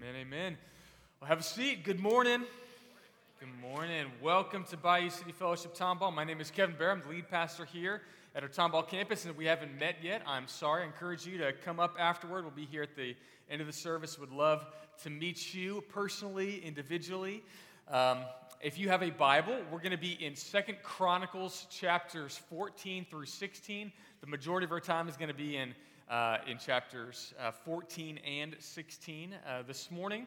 Amen, amen. Well, have a seat. Good morning. Good morning. Welcome to Bayou City Fellowship Tomball. My name is Kevin Bear. I'm the lead pastor here at our Tomball campus, and if we haven't met yet, I'm sorry. I encourage you to come up afterward. We'll be here at the end of the service. Would love to meet you personally, individually. Um, if you have a Bible, we're going to be in Second Chronicles chapters 14 through 16. The majority of our time is going to be in uh, in chapters uh, 14 and 16 uh, this morning.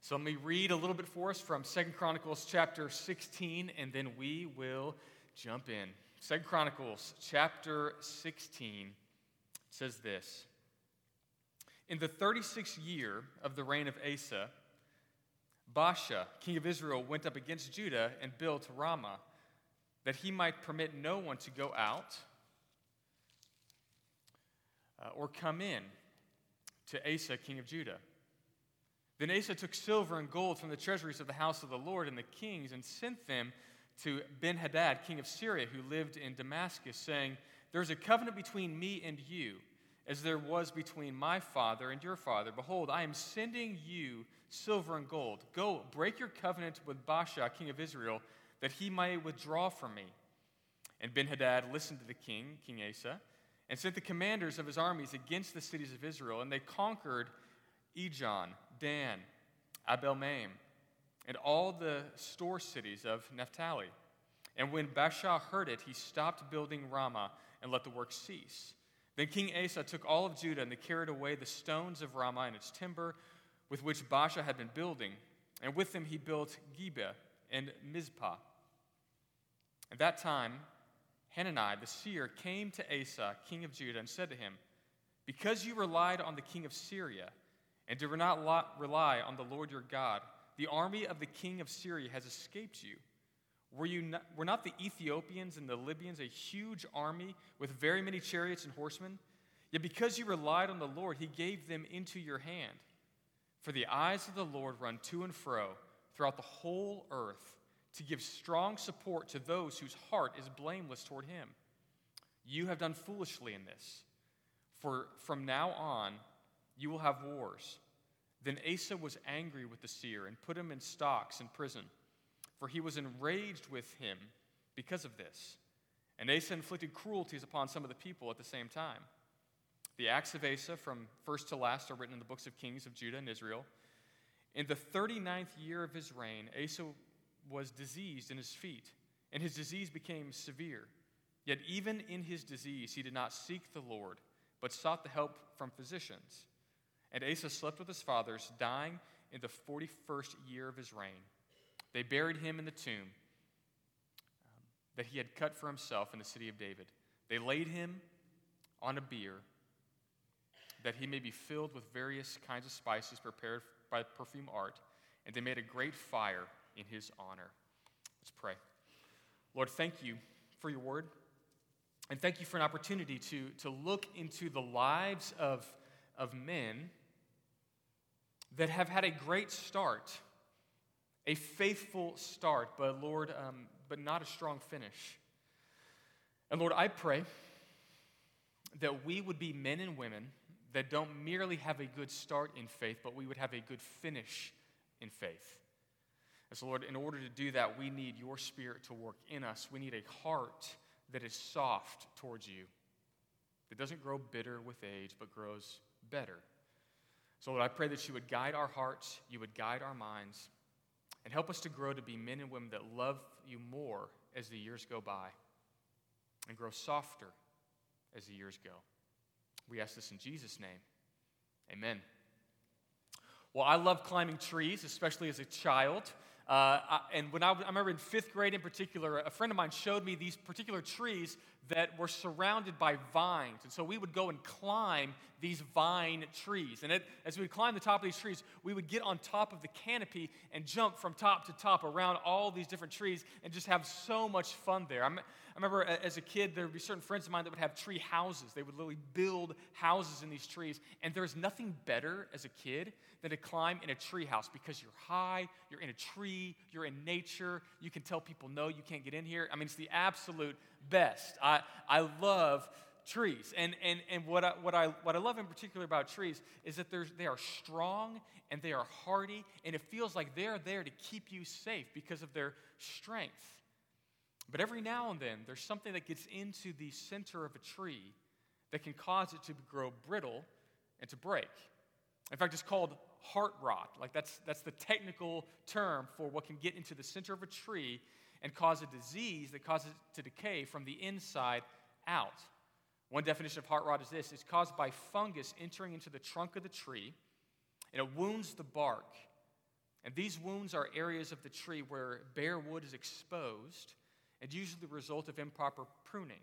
So let me read a little bit for us from Second Chronicles chapter 16, and then we will jump in. Second Chronicles chapter 16 says this. In the 36th year of the reign of Asa, Baasha, king of Israel, went up against Judah and built Ramah, that he might permit no one to go out uh, or come in to Asa, king of Judah. Then Asa took silver and gold from the treasuries of the house of the Lord and the kings and sent them to Ben Hadad, king of Syria, who lived in Damascus, saying, There's a covenant between me and you, as there was between my father and your father. Behold, I am sending you silver and gold. Go, break your covenant with Baasha, king of Israel, that he may withdraw from me. And Ben Hadad listened to the king, King Asa and sent the commanders of his armies against the cities of Israel, and they conquered Ijon, Dan, Abel Maim, and all the store cities of Naphtali. And when Baasha heard it, he stopped building Ramah and let the work cease. Then King Asa took all of Judah, and they carried away the stones of Ramah and its timber with which Baasha had been building. And with them he built Geba and Mizpah. At that time, Hanani, the seer, came to Asa, king of Judah, and said to him, Because you relied on the king of Syria and did not rely on the Lord your God, the army of the king of Syria has escaped you. Were, you not, were not the Ethiopians and the Libyans a huge army with very many chariots and horsemen? Yet because you relied on the Lord, he gave them into your hand. For the eyes of the Lord run to and fro throughout the whole earth to give strong support to those whose heart is blameless toward him. You have done foolishly in this, for from now on you will have wars. Then Asa was angry with the seer and put him in stocks in prison, for he was enraged with him because of this. And Asa inflicted cruelties upon some of the people at the same time. The acts of Asa, from first to last, are written in the books of Kings of Judah and Israel. In the 39th year of his reign, Asa was diseased in his feet, and his disease became severe. Yet, even in his disease, he did not seek the Lord, but sought the help from physicians. And Asa slept with his fathers, dying in the 41st year of his reign. They buried him in the tomb um, that he had cut for himself in the city of David. They laid him on a bier that he may be filled with various kinds of spices prepared by perfume art. And they made a great fire in his honor. Let's pray. Lord, thank you for your word. And thank you for an opportunity to, to look into the lives of, of men that have had a great start, a faithful start, but Lord, um, but not a strong finish. And Lord, I pray that we would be men and women that don't merely have a good start in faith, but we would have a good finish in faith. And so, Lord, in order to do that, we need your spirit to work in us. We need a heart that is soft towards you, that doesn't grow bitter with age, but grows better. So, Lord, I pray that you would guide our hearts, you would guide our minds, and help us to grow to be men and women that love you more as the years go by and grow softer as the years go. We ask this in Jesus' name. Amen. Well, I love climbing trees, especially as a child. Uh, and when I, I remember in fifth grade in particular, a friend of mine showed me these particular trees that were surrounded by vines. And so we would go and climb these vine trees. And it, as we would climb the top of these trees, we would get on top of the canopy and jump from top to top around all these different trees and just have so much fun there. I'm, I remember as a kid, there would be certain friends of mine that would have tree houses. They would literally build houses in these trees. And there's nothing better as a kid than to climb in a tree house because you're high, you're in a tree, you're in nature. You can tell people, no, you can't get in here. I mean, it's the absolute best. I, I love trees. And, and, and what, I, what, I, what I love in particular about trees is that they are strong and they are hardy, and it feels like they're there to keep you safe because of their strength. But every now and then, there's something that gets into the center of a tree that can cause it to grow brittle and to break. In fact, it's called heart rot. Like that's, that's the technical term for what can get into the center of a tree and cause a disease that causes it to decay from the inside out. One definition of heart rot is this it's caused by fungus entering into the trunk of the tree, and it wounds the bark. And these wounds are areas of the tree where bare wood is exposed and usually the result of improper pruning.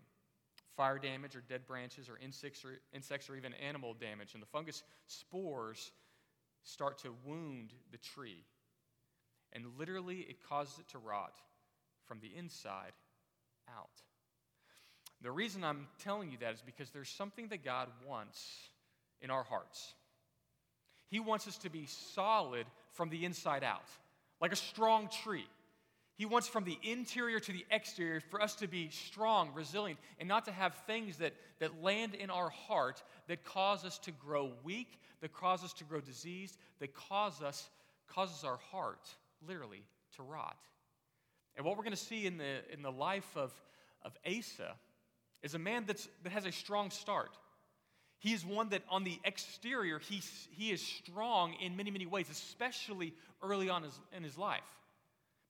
Fire damage or dead branches or insects or, insects or even animal damage. And the fungus spores start to wound the tree. And literally, it causes it to rot from the inside out. The reason I'm telling you that is because there's something that God wants in our hearts. He wants us to be solid from the inside out, like a strong tree. He wants from the interior to the exterior for us to be strong, resilient, and not to have things that, that land in our heart that cause us to grow weak, that cause us to grow diseased, that cause us, causes our heart, literally, to rot. And what we're going to see in the, in the life of, of Asa is a man that's, that has a strong start. He is one that on the exterior, he, he is strong in many, many ways, especially early on his, in his life.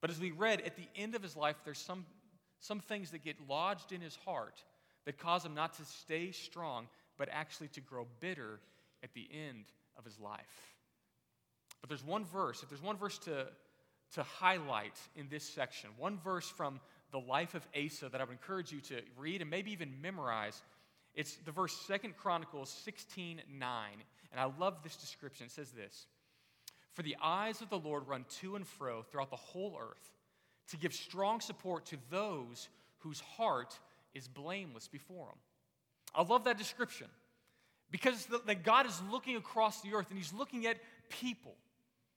But as we read, at the end of his life, there's some, some things that get lodged in his heart that cause him not to stay strong, but actually to grow bitter at the end of his life. But there's one verse, if there's one verse to, to highlight in this section, one verse from the life of Asa that I would encourage you to read and maybe even memorize, it's the verse Second Chronicles 16 9. And I love this description. It says this. For the eyes of the Lord run to and fro throughout the whole earth to give strong support to those whose heart is blameless before Him. I love that description because that God is looking across the earth and He's looking at people.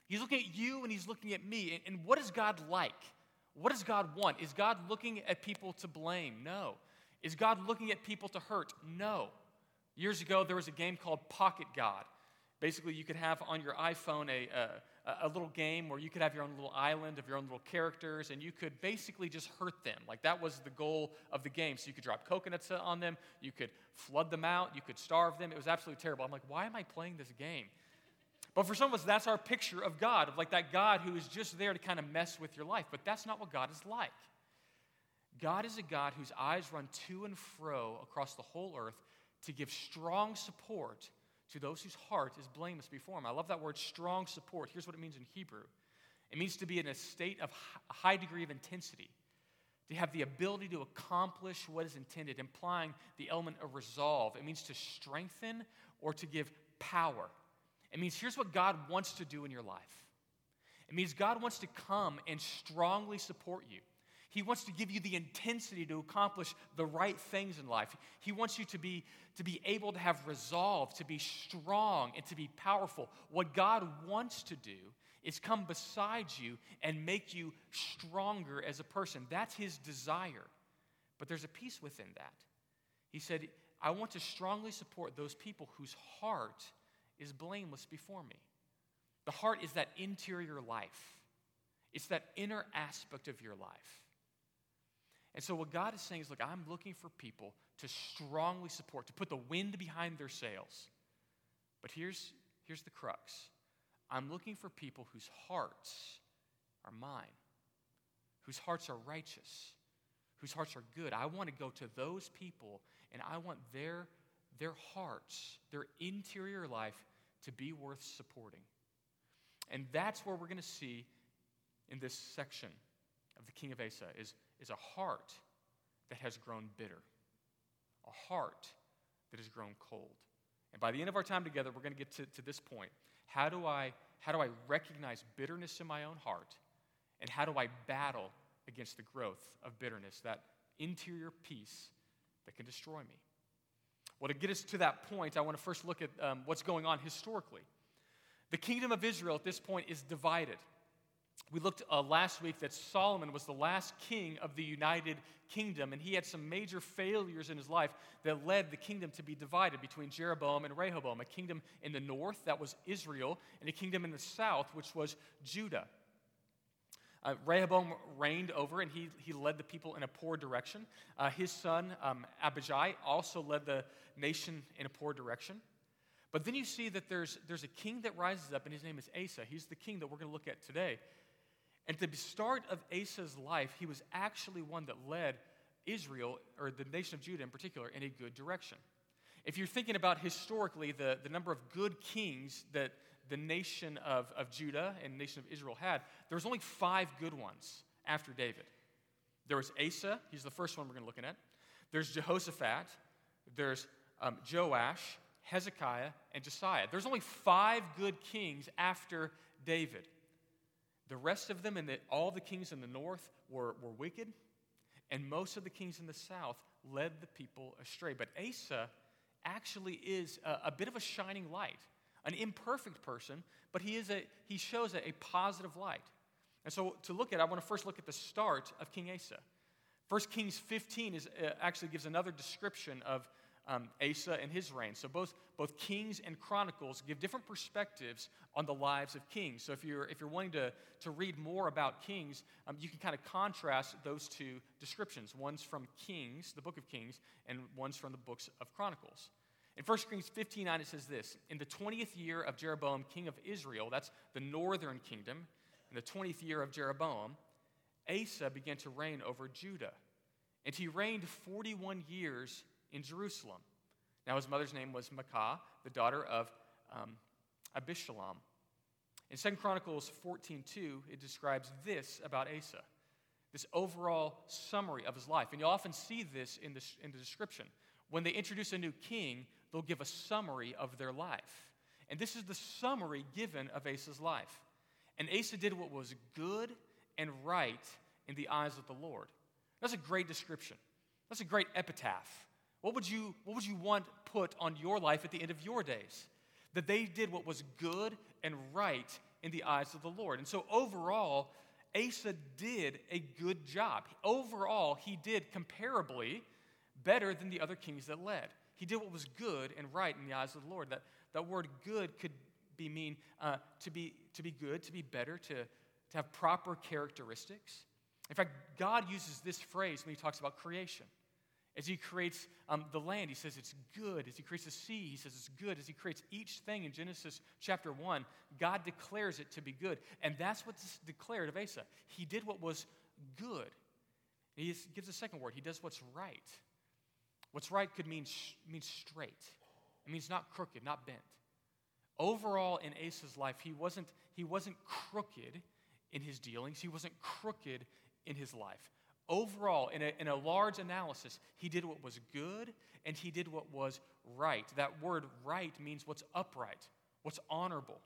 He's looking at you and He's looking at me. And what is God like? What does God want? Is God looking at people to blame? No. Is God looking at people to hurt? No. Years ago, there was a game called Pocket God. Basically, you could have on your iPhone a, a, a, little game where you could have your own little island of your own little characters, and you could basically just hurt them. Like that was the goal of the game. So you could drop coconuts on them, you could flood them out, you could starve them. It was absolutely terrible. I'm like, why am I playing this game? But for some of us, that's our picture of God, of like that God who is just there to kind of mess with your life. But that's not what God is like. God is a God whose eyes run to and fro across the whole earth to give strong support to those whose heart is blameless before him. I love that word strong support. Here's what it means in Hebrew it means to be in a state of high degree of intensity, to have the ability to accomplish what is intended, implying the element of resolve. It means to strengthen or to give power. It means here's what God wants to do in your life. It means God wants to come and strongly support you. He wants to give you the intensity to accomplish the right things in life. He wants you to be, to be able to have resolve, to be strong, and to be powerful. What God wants to do is come beside you and make you stronger as a person. That's His desire. But there's a piece within that. He said, I want to strongly support those people whose heart is blameless before me. The heart is that interior life, it's that inner aspect of your life. And so, what God is saying is, look, I'm looking for people to strongly support, to put the wind behind their sails. But here's, here's the crux I'm looking for people whose hearts are mine, whose hearts are righteous, whose hearts are good. I want to go to those people and I want their, their hearts, their interior life to be worth supporting. And that's where we're going to see in this section of the king of Asa is is a heart that has grown bitter, a heart that has grown cold. And by the end of our time together, we're going to get to, this point. How do, I, how do I recognize bitterness in my own heart? And how do I battle against the growth of bitterness, that interior peace that can destroy me? Well, to get us to that point, I want to first look at um, what's going on historically. The kingdom of Israel at this point is divided. We looked uh, last week that Solomon was the last king of the United Kingdom, and he had some major failures in his life that led the kingdom to be divided between Jeroboam and Rehoboam a kingdom in the north, that was Israel, and a kingdom in the south, which was Judah. Uh, Rehoboam reigned over and he, he led the people in a poor direction. Uh, his son, um, Abijah, also led the nation in a poor direction. But then you see that there's, there's a king that rises up, and his name is Asa. He's the king that we're going to look at today. And at the start of Asa's life, he was actually one that led Israel, or the nation of Judah in particular, in a good direction. If you're thinking about historically the, the number of good kings that the nation of, of Judah and nation of Israel had, there was only five good ones after David. There was Asa, he's the first one we're going to look at. There's Jehoshaphat, there's um, Joash, Hezekiah, and Josiah. There's only five good kings after David. The rest of them and all the kings in the north were, were wicked, and most of the kings in the south led the people astray. But Asa actually is a, a bit of a shining light, an imperfect person, but he, is a, he shows a, a positive light. And so to look at, I want to first look at the start of King Asa. 1 Kings 15 is, uh, actually gives another description of um, Asa and his reign. So both, both Kings and Chronicles give different perspectives on the lives of kings. So if you're, if you're wanting to, to read more about kings, um, you can kind of contrast those two descriptions. One's from Kings, the book of Kings, and one's from the books of Chronicles. In 1 Kings 15 9, it says this In the 20th year of Jeroboam, king of Israel, that's the northern kingdom, in the 20th year of Jeroboam, Asa began to reign over Judah. And he reigned 41 years in Jerusalem. Now, his mother's name was Maacah, the daughter of um, Abishalom. In 2 Chronicles 14:2, it describes this about Asa, this overall summary of his life. And you'll often see this in the, in the description. When they introduce a new king, they'll give a summary of their life. And this is the summary given of Asa's life. And Asa did what was good and right in the eyes of the Lord. That's a great description. That's a great epitaph what would you, what would you want put on your life at the end of your days? That they did what was good and right in the eyes of the Lord. And so overall, Asa did a good job. Overall, he did comparably better than the other kings that led. He did what was good and right in the eyes of the Lord. That, that word good could be mean uh, to, be, to be good, to be better, to, to have proper characteristics. In fact, God uses this phrase when he talks about creation. As he creates um, the land, he says it's good. As he creates the sea, he says it's good. As he creates each thing in Genesis chapter 1, God declares it to be good. And that's what's declared of Asa. He did what was good. He gives a second word. He does what's right. What's right could mean, mean straight, it means not crooked, not bent. Overall, in Asa's life, he wasn't, he wasn't crooked in his dealings, he wasn't crooked in his life overall, in a, in a large analysis, he did what was good and he did what was right. That word right means what's upright, what's honorable.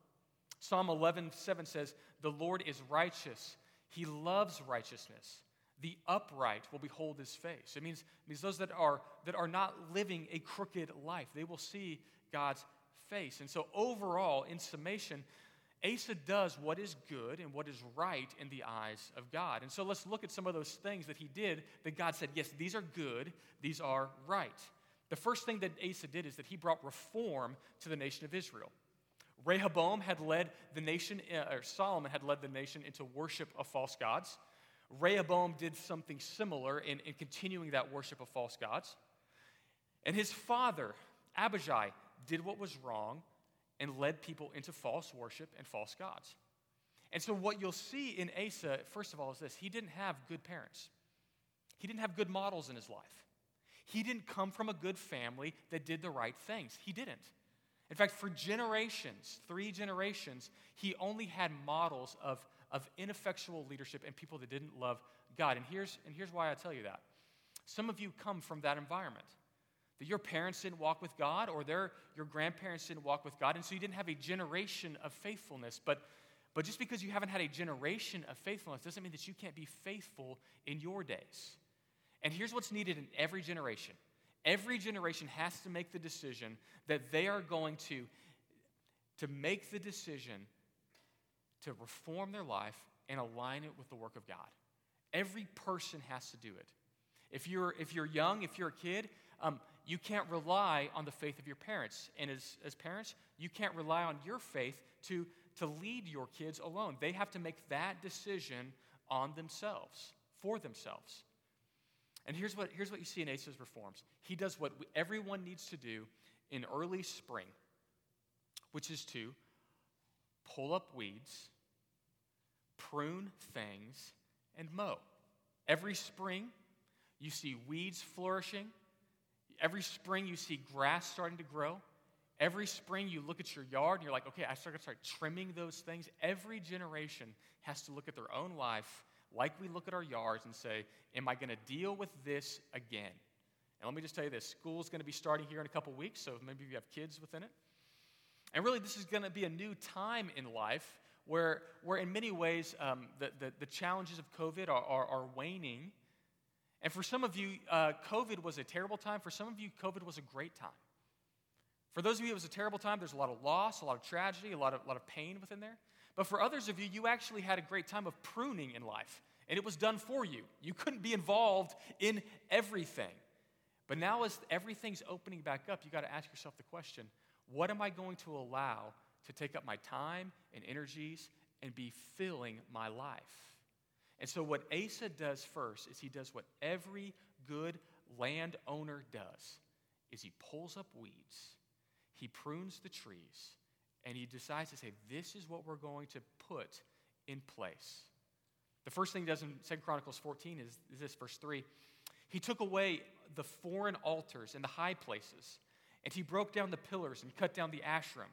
Psalm 11, 7 says, The Lord is righteous, he loves righteousness. The upright will behold his face. It means, it means those that are, that are not living a crooked life, they will see God's face. And so, overall, in summation, Asa does what is good and what is right in the eyes of God. And so let's look at some of those things that he did that God said, yes, these are good, these are right. The first thing that Asa did is that he brought reform to the nation of Israel. Rehoboam had led the nation, uh, or Solomon had led the nation into worship of false gods. Rehoboam did something similar in, in continuing that worship of false gods. And his father, Abijah, did what was wrong and led people into false worship and false gods. And so, what you'll see in Asa, first of all, is this he didn't have good parents, he didn't have good models in his life. He didn't come from a good family that did the right things. He didn't. In fact, for generations, three generations, he only had models of, of ineffectual leadership and people that didn't love God. And here's, and here's why I tell you that. Some of you come from that environment that your parents didn't walk with God or their, your grandparents didn't walk with God, and so you didn't have a generation of faithfulness. But, but just because you haven't had a generation of faithfulness doesn't mean that you can't be faithful in your days. And here's what's needed in every generation every generation has to make the decision that they are going to, to make the decision to reform their life and align it with the work of God. Every person has to do it. If you're, if you're young, if you're a kid, um, you can't rely on the faith of your parents. And as, as parents, you can't rely on your faith to, to lead your kids alone. They have to make that decision on themselves, for themselves. And here's what, here's what you see in Asa's reforms he does what everyone needs to do in early spring, which is to pull up weeds, prune things, and mow. Every spring, you see weeds flourishing. Every spring, you see grass starting to grow. Every spring, you look at your yard and you're like, okay, I start to start trimming those things. Every generation has to look at their own life like we look at our yards and say, am I going to deal with this again? And let me just tell you this school's going to be starting here in a couple weeks, so maybe you have kids within it. And really, this is going to be a new time in life where, where in many ways, um, the, the, the, challenges of COVID are, are, are, waning. And for some of you, uh, COVID was a terrible time. For some of you, COVID was a great time. For those of you, it was a terrible time. There's a lot of loss, a lot of tragedy, a lot of, a lot of pain within there. But for others of you, you actually had a great time of pruning in life, and it was done for you. You couldn't be involved in everything. But now, as everything's opening back up, you got to ask yourself the question what am I going to allow to take up my time and energies and be filling my life? And so, what Asa does first is he does what every good landowner does is he pulls up weeds, he prunes the trees, and he decides to say, This is what we're going to put in place. The first thing he does in 2 Chronicles 14 is, is this, verse 3. He took away the foreign altars and the high places, and he broke down the pillars and cut down the Asherim.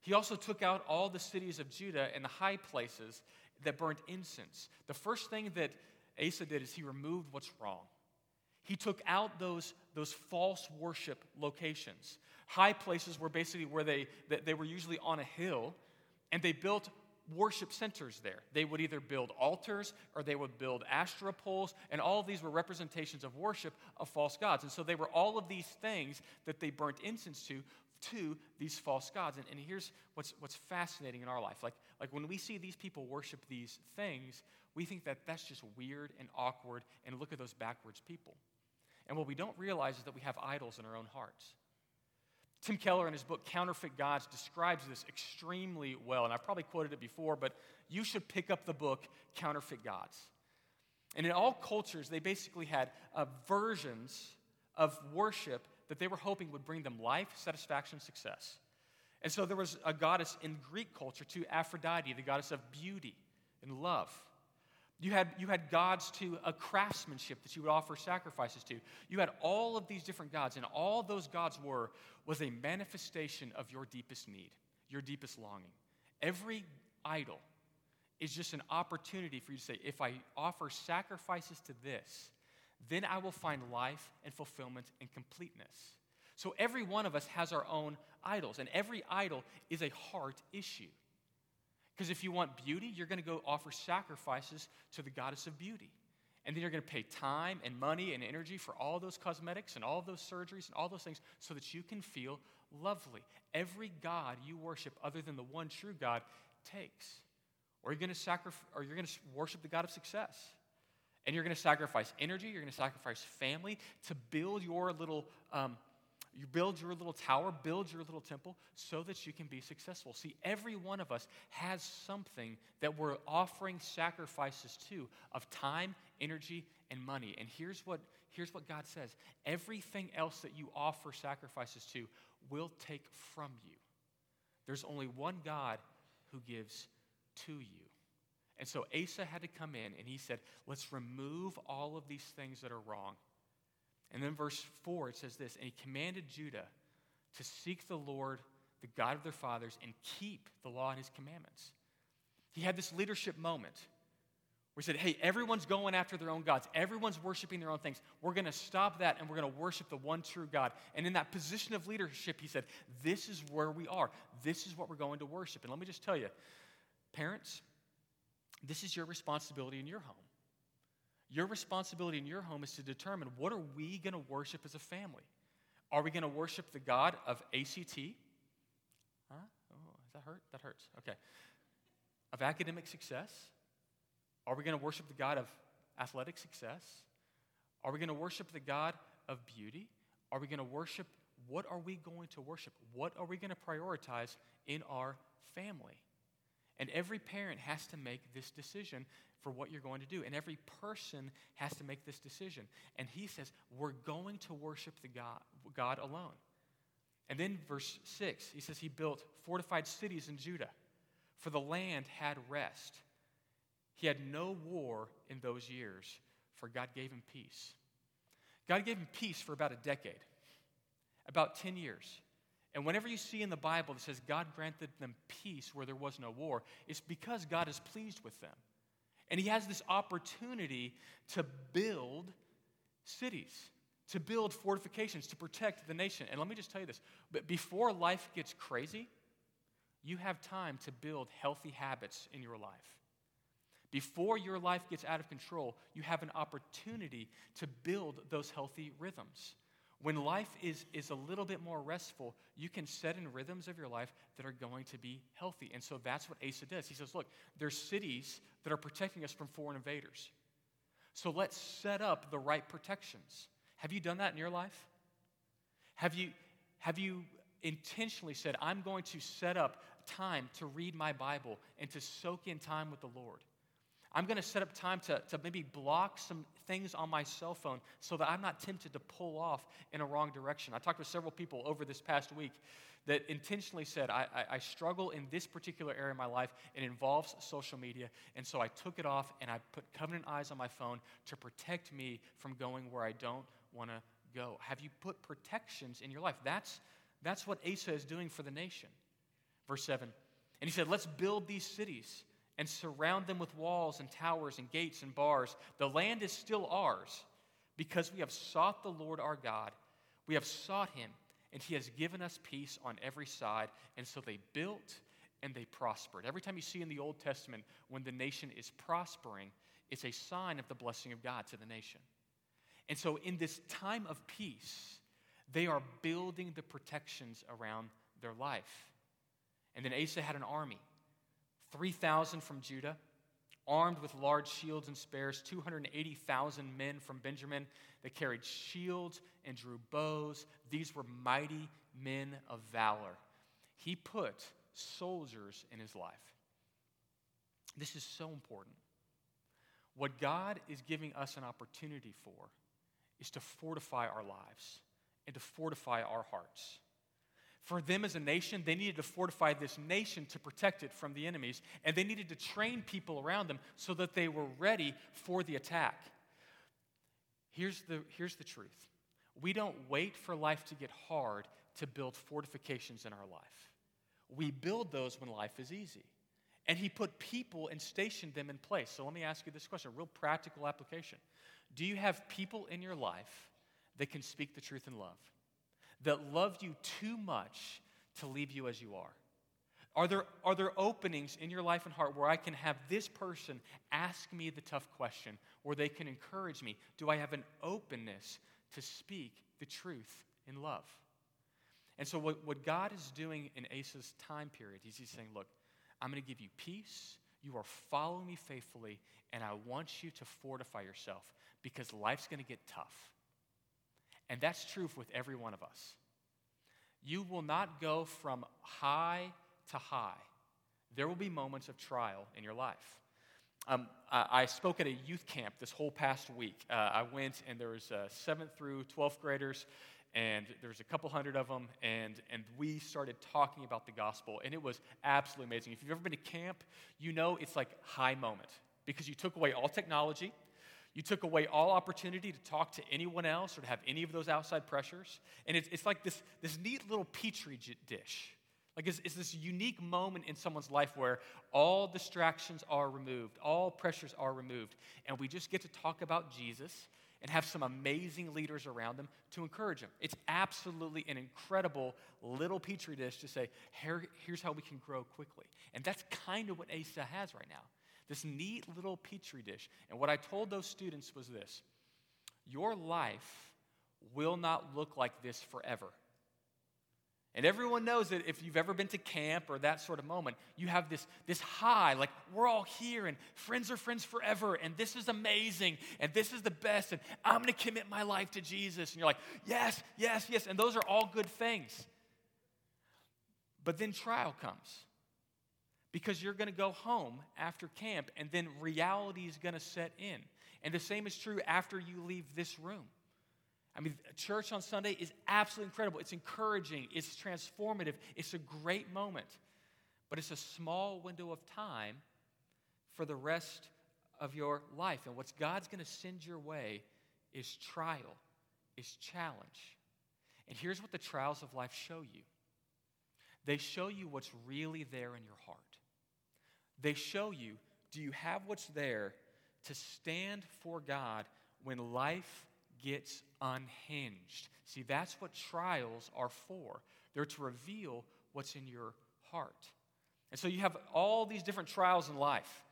He also took out all the cities of Judah and the high places that burned incense. The first thing that Asa did is he removed what's wrong. He took out those, those false worship locations. High places were basically where they, they were usually on a hill, and they built worship centers there. They would either build altars or they would build Asherah poles, and all of these were representations of worship of false gods. And so they were all of these things that they burnt incense to to these false gods. And, and here's what's, what's fascinating in our life. Like, like when we see these people worship these things, we think that that's just weird and awkward, and look at those backwards people. And what we don't realize is that we have idols in our own hearts. Tim Keller, in his book Counterfeit Gods, describes this extremely well. And I've probably quoted it before, but you should pick up the book Counterfeit Gods. And in all cultures, they basically had uh, versions of worship that they were hoping would bring them life, satisfaction, success. And so there was a goddess in Greek culture too, Aphrodite, the goddess of beauty and love. You had, you had gods to a craftsmanship that you would offer sacrifices to. You had all of these different gods, and all those gods were was a manifestation of your deepest need, your deepest longing. Every idol is just an opportunity for you to say, if I offer sacrifices to this, then I will find life and fulfillment and completeness. So every one of us has our own idols, and every idol is a heart issue. Because if you want beauty, you're going to go offer sacrifices to the goddess of beauty. And then you're going to pay time and money and energy for all those cosmetics and all those surgeries and all those things so that you can feel lovely. Every God you worship other than the one true God takes. Or you're going to sacrifice or you're going to worship the God of success. And you're going to sacrifice energy, you're going to sacrifice family to build your little um, you build your little tower, build your little temple so that you can be successful. See, every one of us has something that we're offering sacrifices to of time, energy, and money. And here's what, here's what God says everything else that you offer sacrifices to will take from you. There's only one God who gives to you. And so Asa had to come in and he said, Let's remove all of these things that are wrong. And then verse 4, it says this And he commanded Judah to seek the Lord, the God of their fathers, and keep the law and his commandments. He had this leadership moment where he said, Hey, everyone's going after their own gods, everyone's worshiping their own things. We're going to stop that and we're going to worship the one true God. And in that position of leadership, he said, This is where we are. This is what we're going to worship. And let me just tell you, parents, this is your responsibility in your home. Your responsibility in your home is to determine what are we going to worship as a family? Are we going to worship the God of ACT? Huh? Oh, that hurt? That hurts. Okay. of academic success? Are we going to worship the God of athletic success? Are we going to worship the God of beauty? Are we going to worship? What are we going to worship? What are we going to prioritize in our family? And every parent has to make this decision for what you're going to do. And every person has to make this decision. And he says, We're going to worship the God, God alone. And then verse 6, he says, He built fortified cities in Judah, for the land had rest. He had no war in those years, for God gave him peace. God gave him peace for about a decade, about 10 years. And whenever you see in the Bible that says God granted them peace where there was no war, it's because God is pleased with them. And He has this opportunity to build cities, to build fortifications, to protect the nation. And let me just tell you this but before life gets crazy, you have time to build healthy habits in your life. Before your life gets out of control, you have an opportunity to build those healthy rhythms. When life is, is a little bit more restful, you can set in rhythms of your life that are going to be healthy. And so that's what Asa does. He says, Look, there's cities that are protecting us from foreign invaders. So let's set up the right protections. Have you done that in your life? Have you, have you intentionally said, I'm going to set up time to read my Bible and to soak in time with the Lord? I'm going to set up time to, to maybe block some things on my cell phone so that I'm not tempted to pull off in a wrong direction. I talked with several people over this past week that intentionally said, I, I, I, struggle in this particular area of my life. It involves social media. And so I took it off and I put covenant eyes on my phone to protect me from going where I don't want to go. Have you put protections in your life? That's, that's what Asa is doing for the nation. Verse 7. And he said, Let's build these cities and surround them with walls and towers and gates and bars. The land is still ours because we have sought the Lord our God. We have sought him, and he has given us peace on every side. And so they built and they prospered. Every time you see in the Old Testament when the nation is prospering, it's a sign of the blessing of God to the nation. And so in this time of peace, they are building the protections around their life. And then Asa had an army. 3,000 from Judah, armed with large shields and spears, 280,000 men from Benjamin that carried shields and drew bows. These were mighty men of valor. He put soldiers in his life. This is so important. What God is giving us an opportunity for is to fortify our lives and to fortify our hearts. For them as a nation, they needed to fortify this nation to protect it from the enemies, and they needed to train people around them so that they were ready for the attack. Here's the, here's the truth we don't wait for life to get hard to build fortifications in our life. We build those when life is easy. And he put people and stationed them in place. So let me ask you this question, a real practical application. Do you have people in your life that can speak the truth in love? That love you too much to leave you as you are? Are there, are there openings in your life and heart where I can have this person ask me the tough question, or they can encourage me? Do I have an openness to speak the truth in love? And so, what, what God is doing in Asa's time period He's saying, Look, I'm going to give you peace. You are following me faithfully, and I want you to fortify yourself because life's going to get tough. And that's true with every one of us. You will not go from high to high. There will be moments of trial in your life. Um, I, spoke at a youth camp this whole past week. Uh, I went, and there was uh, 7th through 12th graders, and there was a couple hundred of them, and, and we started talking about the gospel, and it was absolutely amazing. If you've ever been to camp, you know it's like high moment because you took away all technology, you took away all opportunity to talk to anyone else or to have any of those outside pressures. And it's, it's like this, this neat little petri dish. Like it's, it's this unique moment in someone's life where all distractions are removed, all pressures are removed, and we just get to talk about Jesus and have some amazing leaders around them to encourage them. It's absolutely an incredible little petri dish to say, Here, here's how we can grow quickly. And that's kind of what Asa has right now this neat little petri dish. And what I told those students was this Your life will not look like this forever. And everyone knows that if you've ever been to camp or that sort of moment, you have this, this high, like we're all here and friends are friends forever, and this is amazing, and this is the best, and I'm gonna commit my life to Jesus. And you're like, yes, yes, yes. And those are all good things. But then trial comes because you're gonna go home after camp, and then reality is gonna set in. And the same is true after you leave this room. I mean, church on Sunday is absolutely incredible. It's encouraging, it's transformative, it's a great moment. But it's a small window of time for the rest of your life. And what God's going to send your way is trial, is challenge. And here's what the trials of life show you they show you what's really there in your heart. They show you do you have what's there to stand for God when life gets unhinged. See, that's what trials are for. They're to reveal what's in your heart. And so you have all these different trials in life.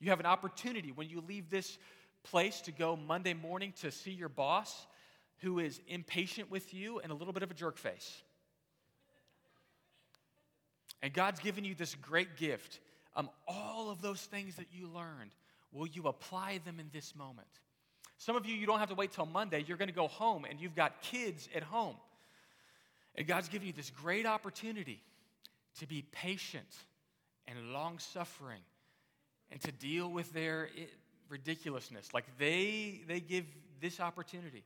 You have an opportunity when you leave this place to go Monday morning to see your boss who is impatient with you and a little bit of a jerk face. And God's given you this great gift. Um, all of those things that you learned, will you apply them in this moment? Some of you, you don't have to wait till Monday. You're going to go home and you've got kids at home. And God's giving you this great opportunity to be patient and long suffering and to deal with their ridiculousness. Like they, they give this opportunity.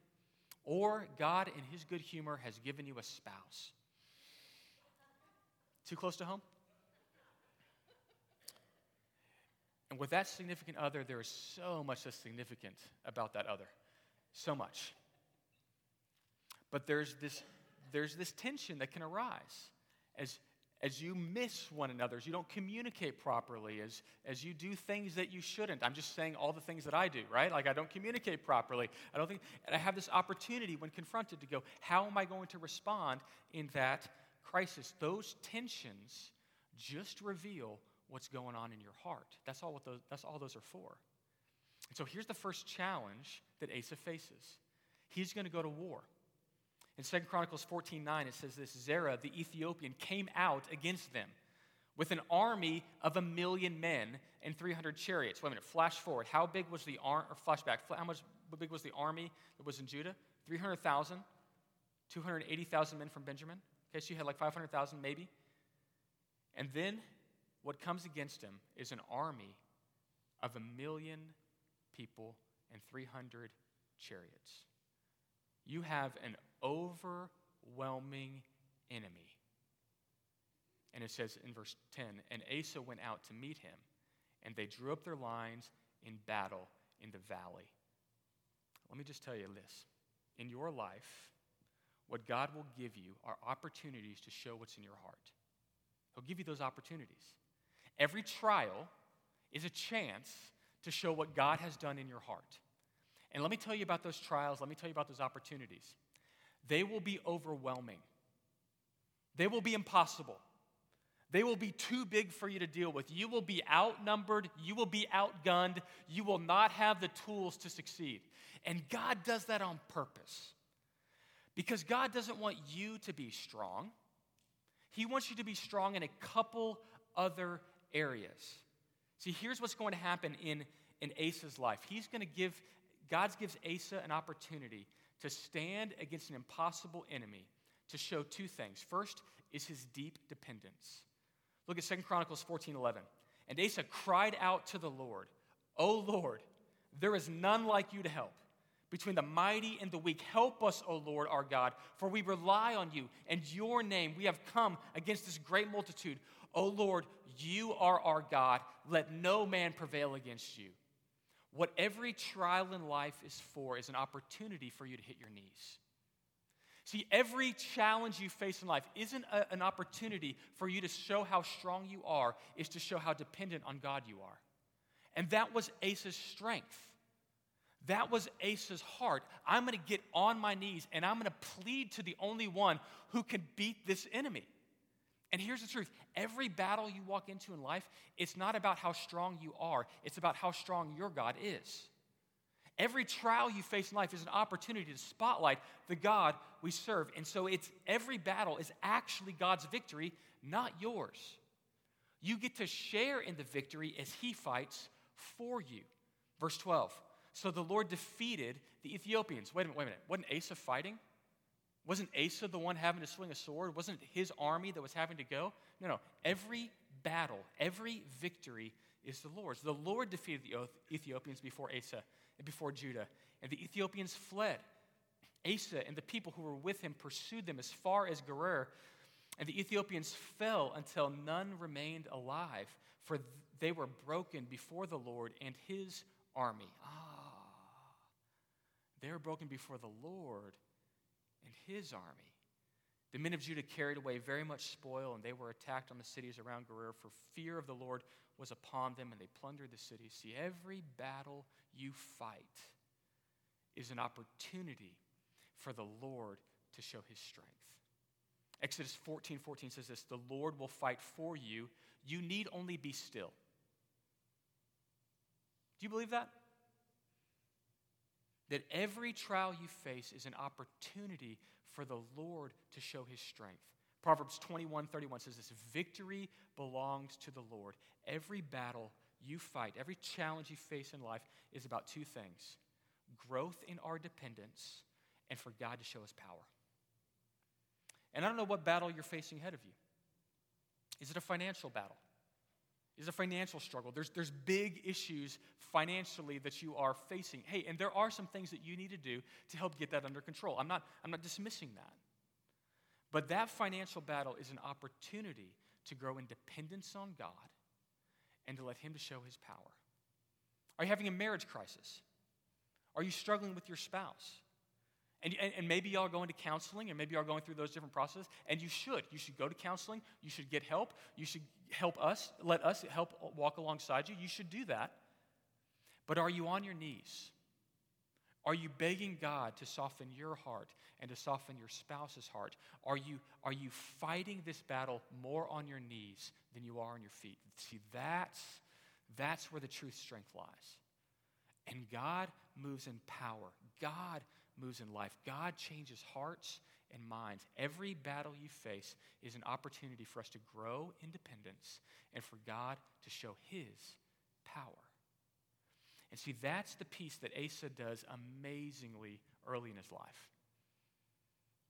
Or God, in His good humor, has given you a spouse. Too close to home? And with that significant other, there is so much that's significant about that other. So much. But there's this, there's this tension that can arise as, as you miss one another, as you don't communicate properly, as, as you do things that you shouldn't. I'm just saying all the things that I do, right? Like I don't communicate properly. I don't think, and I have this opportunity when confronted to go, how am I going to respond in that crisis? Those tensions just reveal what's going on in your heart. That's all, what those, that's all those are for. And so here's the first challenge that Asa faces. He's going to go to war. In 2 Chronicles 14 9, it says this Zerah, the Ethiopian, came out against them with an army of a million men and 300 chariots. Wait a minute, flash forward. How big was the army, or flashback, how much how big was the army that was in Judah? 300,000, 280,000 men from Benjamin. Okay, so you had like 500,000 maybe. And then what comes against him is an army of a million people and 300 chariots. You have an overwhelming enemy. And it says in verse 10 And Asa went out to meet him, and they drew up their lines in battle in the valley. Let me just tell you this in your life, what God will give you are opportunities to show what's in your heart. He'll give you those opportunities. Every trial is a chance to show what God has done in your heart. And let me tell you about those trials, let me tell you about those opportunities. They will be overwhelming, they will be impossible. They will be too big for you to deal with. You will be outnumbered. You will be outgunned. You will not have the tools to succeed. And God does that on purpose. Because God doesn't want you to be strong. He wants you to be strong in a couple other areas. See, here's what's going to happen in, in Asa's life. He's going to give, God gives Asa an opportunity to stand against an impossible enemy to show two things. First is his deep dependence. Look at Second Chronicles 14 11. And Asa cried out to the Lord, O Lord, there is none like you to help. Between the mighty and the weak, help us, O Lord our God, for we rely on you and your name. We have come against this great multitude. O Lord, you are our God. Let no man prevail against you. What every trial in life is for is an opportunity for you to hit your knees. See, every challenge you face in life isn't a, an opportunity for you to show how strong you are, is to show how dependent on God you are. And that was Asa's strength. That was Asa's heart. I'm going to get on my knees and I'm going to plead to the only one who can beat this enemy. And here's the truth every battle you walk into in life, it's not about how strong you are, it's about how strong your God is. Every trial you face in life is an opportunity to spotlight the God we serve. And so it's every battle is actually God's victory, not yours. You get to share in the victory as he fights for you. Verse 12. So the Lord defeated the Ethiopians. Wait a minute, wait a minute. Wasn't Asa fighting? Wasn't Asa the one having to swing a sword? Wasn't it his army that was having to go? No, no. Every battle, every victory is the Lord's. The Lord defeated the Ethiopians before Asa and before Judah, and the Ethiopians fled. Asa and the people who were with him pursued them as far as Gerar, and the Ethiopians fell until none remained alive, for they were broken before the Lord and his army. Ah, they were broken before the Lord and his army. The men of Judah carried away very much spoil, and they were attacked on the cities around Gerar, for fear of the Lord was upon them, and they plundered the cities. See, every battle you fight is an opportunity for the Lord to show his strength. Exodus 14 14 says this The Lord will fight for you. You need only be still. Do you believe that? That every trial you face is an opportunity for the Lord to show his strength. Proverbs 21 31 says this Victory belongs to the Lord. Every battle you fight, every challenge you face in life is about two things growth in our dependence and for God to show his power. And I don't know what battle you're facing ahead of you. Is it a financial battle? Is a financial struggle. There's, there's big issues financially that you are facing. Hey, and there are some things that you need to do to help get that under control. I'm not, I'm not dismissing that. But that financial battle is an opportunity to grow in dependence on God and to let Him to show His power. Are you having a marriage crisis? Are you struggling with your spouse? And, and, and, maybe y'all going to counseling, and maybe y'all going through those different processes, and you should. You should go to counseling. You should get help. You should help us, let us help walk alongside you. You should do that. But are you on your knees? Are you begging God to soften your heart and to soften your spouse's heart? Are you, are you fighting this battle more on your knees than you are on your feet? See, that's, that's where the truth strength lies. And God moves in power. God moves in life. God changes hearts and minds. Every battle you face is an opportunity for us to grow independence and for God to show His power. And see, that's the piece that Asa does amazingly early in his life.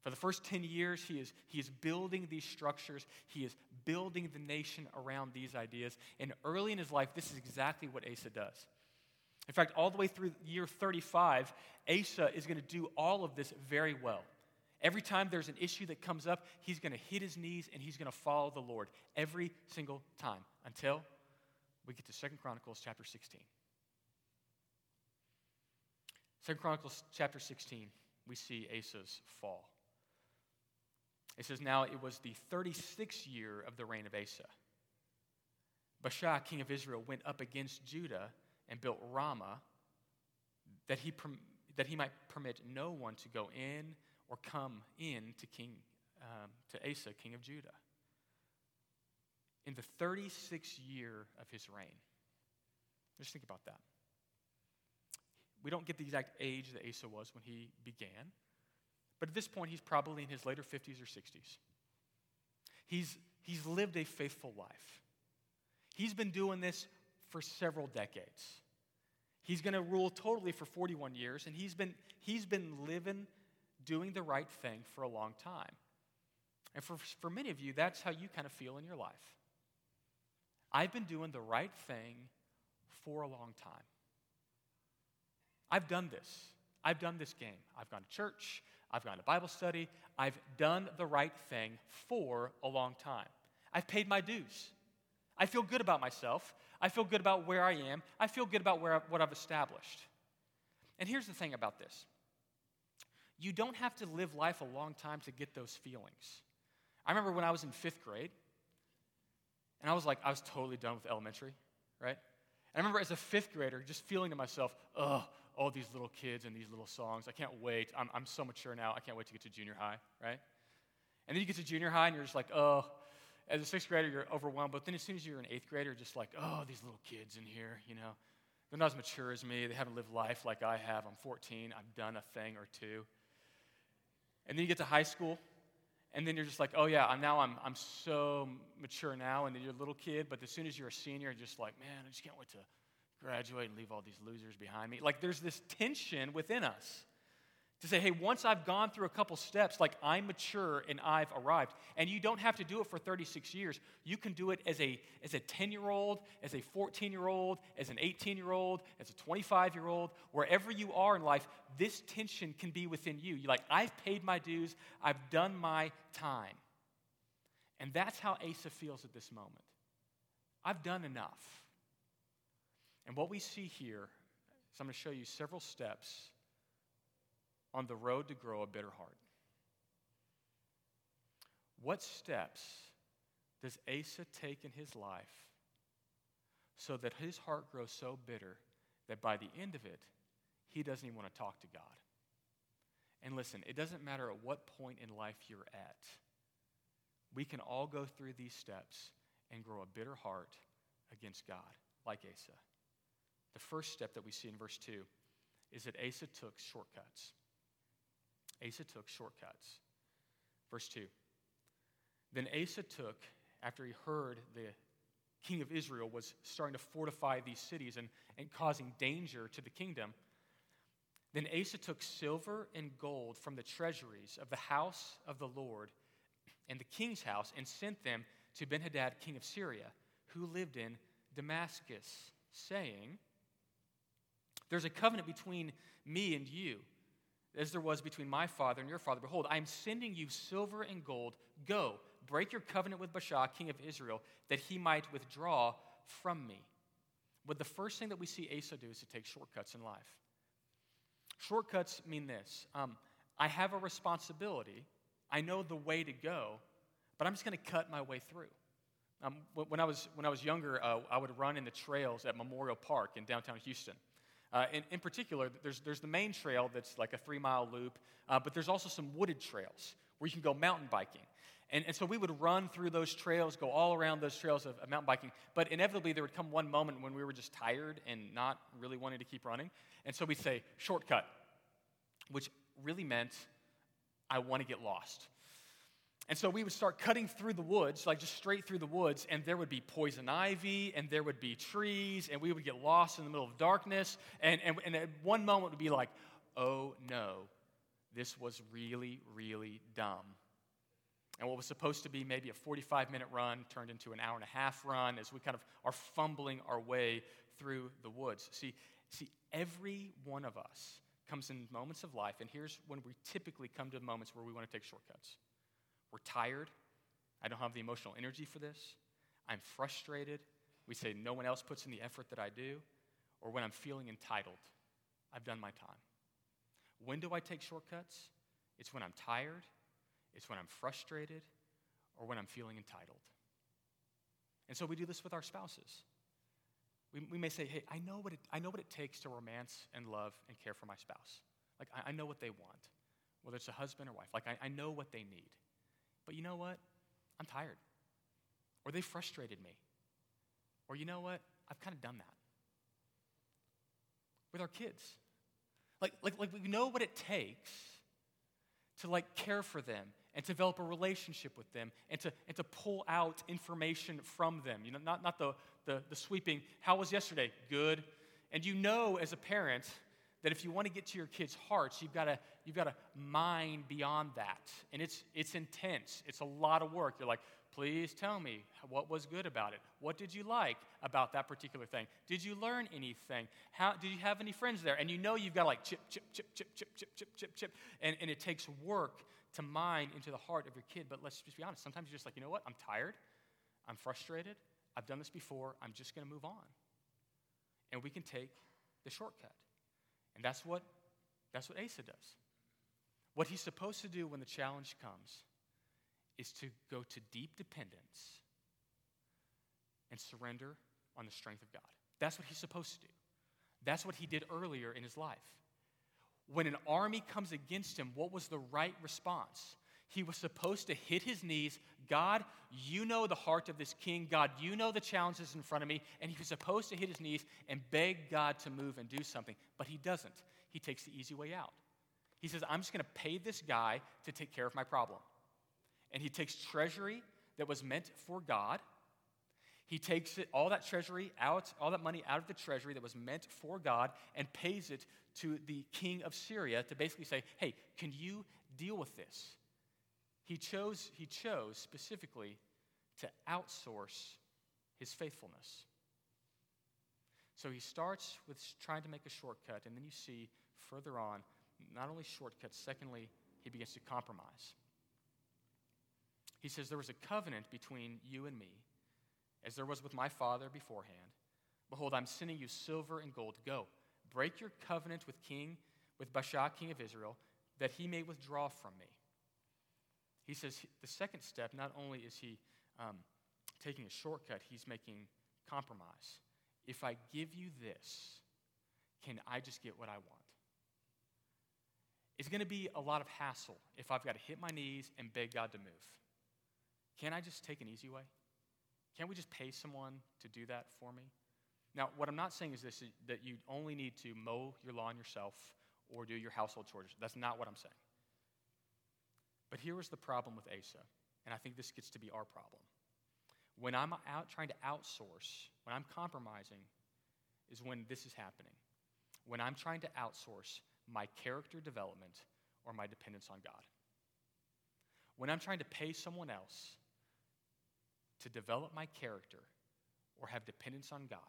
For the first 10 years, he is, he is building these structures. He is building the nation around these ideas. And early in his life, this is exactly what Asa does. In fact, all the way through year 35, Asa is going to do all of this very well. Every time there's an issue that comes up, he's going to hit his knees and he's going to follow the Lord every single time until we get to Second Chronicles chapter 16. Second Chronicles chapter 16, we see Asa's fall. It says, Now it was the 36th year of the reign of Asa. Baasha, king of Israel, went up against Judah and built Ramah that he, that he might permit no one to go in or come in to King um, to Asa, king of Judah. In the 36th year of his reign. Just think about that. We don't get the exact age that Asa was when he began, but at this point, he's probably in his later 50s or 60s. He's, he's lived a faithful life. He's been doing this for several decades. He's going to rule totally for 41 years, and he's been, he's been living, doing the right thing for a long time. And for, for many of you, that's how you kind of feel in your life. I've been doing the right thing for a long time. I've done this. I've done this game. I've gone to church. I've gone to Bible study. I've done the right thing for a long time. I've paid my dues. I feel good about myself. I feel good about where I am. I feel good about where I, what I've established. And here's the thing about this you don't have to live life a long time to get those feelings. I remember when I was in fifth grade, and I was like, I was totally done with elementary, right? And I remember as a fifth grader just feeling to myself, oh, all these little kids and these little songs. I can't wait. I'm, I'm so mature now. I can't wait to get to junior high, right? And then you get to junior high and you're just like, oh, as a sixth grader, you're overwhelmed. But then as soon as you're an eighth grader, you're just like, oh, these little kids in here, you know, They're not as mature as me. They haven't lived life like I have. I'm 14. I've done a thing or two. And then you get to high school, and then you're just like, oh yeah, I'm now I'm, I'm so mature now. And then you're a little kid, but as soon as you're a senior, you're just like, man, I just can't wait to graduate and leave all these losers behind me. Like there's this tension within us to say, hey, once I've gone through a couple steps, like I'm mature and I've arrived. And you don't have to do it for 36 years. You can do it as a, as a 10 year old, as a 14 year old, as an 18 year old, as a 25 year old, wherever you are in life, this tension can be within you. You're like, I've paid my dues, I've done my time. And that's how Asa feels at this moment. I've done enough. And what we see here is I'm going to show you several steps on the road to grow a bitter heart. What steps does Asa take in his life so that his heart grows so bitter that by the end of it, he doesn't even want to talk to God? And listen, it doesn't matter at what point in life you're at. We can all go through these steps and grow a bitter heart against God, like Asa. The first step that we see in verse 2 is that Asa took shortcuts. Asa took shortcuts. Verse 2. Then Asa took, after he heard the king of Israel was starting to fortify these cities and, and causing danger to the kingdom, then Asa took silver and gold from the treasuries of the house of the Lord and the king's house and sent them to Benhadad, king of Syria, who lived in Damascus, saying, There's a covenant between me and you as there was between my father and your father. Behold, I am sending you silver and gold. Go, break your covenant with Baasha, king of Israel, that he might withdraw from me. But the first thing that we see Asa do is to take shortcuts in life. Shortcuts mean this um, I have a responsibility, I know the way to go, but I'm just going to cut my way through. Um, when, I was, when I was younger, uh, I would run in the trails at Memorial Park in downtown Houston. Uh, in, in, particular, there's, there's the main trail that's like a three mile loop, uh, but there's also some wooded trails where you can go mountain biking. And, and so we would run through those trails, go all around those trails of, of mountain biking. But inevitably, there would come one moment when we were just tired and not really wanting to keep running. And so we'd say, shortcut, which really meant I want to get lost. And so we would start cutting through the woods, like just straight through the woods, and there would be poison ivy, and there would be trees, and we would get lost in the middle of darkness. And, and, and at one moment would be like, oh no, this was really, really dumb. And what was supposed to be maybe a 45 minute run turned into an hour and a half run as we kind of are fumbling our way through the woods. See, see, every one of us comes in moments of life, and here's when we typically come to moments where we want to take shortcuts. We're tired. I don't have the emotional energy for this. I'm frustrated. We say, no one else puts in the effort that I do. Or when I'm feeling entitled, I've done my time. When do I take shortcuts? It's when I'm tired, it's when I'm frustrated, or when I'm feeling entitled. And so we do this with our spouses. We, we may say, hey, I know, what it, I know what it takes to romance and love and care for my spouse. Like, I, I know what they want, whether it's a husband or wife. Like, I, I know what they need. But you know what? I'm tired. Or they frustrated me. Or you know what? I've kind of done that. With our kids. Like, like, like we know what it takes to like care for them and to develop a relationship with them and to, and to pull out information from them. You know, not, not the, the, the sweeping, how was yesterday? Good. And you know as a parent that if you want to get to your kids' hearts, you've got to you've got to mine beyond that. And it's it's intense. It's a lot of work. You're like, please tell me what was good about it. What did you like about that particular thing? Did you learn anything? How did you have any friends there? And you know you've got to like chip, chip, chip, chip, chip, chip, chip, chip, chip. And, and it takes work to mine into the heart of your kid. But let's just be honest. Sometimes you're just like, you know what? I'm tired. I'm frustrated. I've done this before. I'm just going to move on. And we can take the shortcut. And that's what, that's what Asa does. What he's supposed to do when the challenge comes is to go to deep dependence and surrender on the strength of God. That's what he's supposed to do. That's what he did earlier in his life. When an army comes against him, what was the right response? He was supposed to hit his knees. God, you know the heart of this king. God, you know the challenges in front of me. And he was supposed to hit his knees and beg God to move and do something. But he doesn't. He takes the easy way out. He says, I'm just going to pay this guy to take care of my problem. And he takes treasury that was meant for God. He takes it, all that treasury out, all that money out of the treasury that was meant for God, and pays it to the king of Syria to basically say, hey, can you deal with this? He chose, he chose specifically to outsource his faithfulness. So he starts with trying to make a shortcut, and then you see further on, not only shortcuts, secondly, he begins to compromise. He says, There was a covenant between you and me, as there was with my father beforehand. Behold, I'm sending you silver and gold. Go, break your covenant with King, with Baasha, king of Israel, that he may withdraw from me. He says the second step, not only is he um, taking a shortcut, he's making compromise. If I give you this, can I just get what I want? It's going to be a lot of hassle if I've got to hit my knees and beg God to move. Can I just take an easy way? Can't we just pay someone to do that for me? Now, what I'm not saying is this that you only need to mow your lawn yourself or do your household chores. That's not what I'm saying. But here was the problem with Asa, and I think this gets to be our problem. When I'm out trying to outsource, when I'm compromising, is when this is happening. When I'm trying to outsource my character development or my dependence on God. When I'm trying to pay someone else to develop my character or have dependence on God,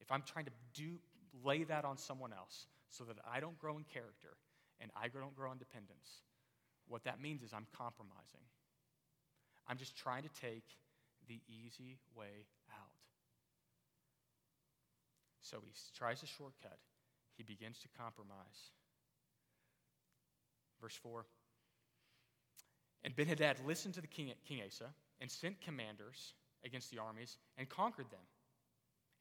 if I'm trying to do, lay that on someone else so that I don't grow in character and I don't grow in dependence, what that means is I'm compromising. I'm just trying to take the easy way out. So he tries a shortcut. He begins to compromise. Verse 4 And Benhadad listened to the king, king Asa and sent commanders against the armies and conquered them.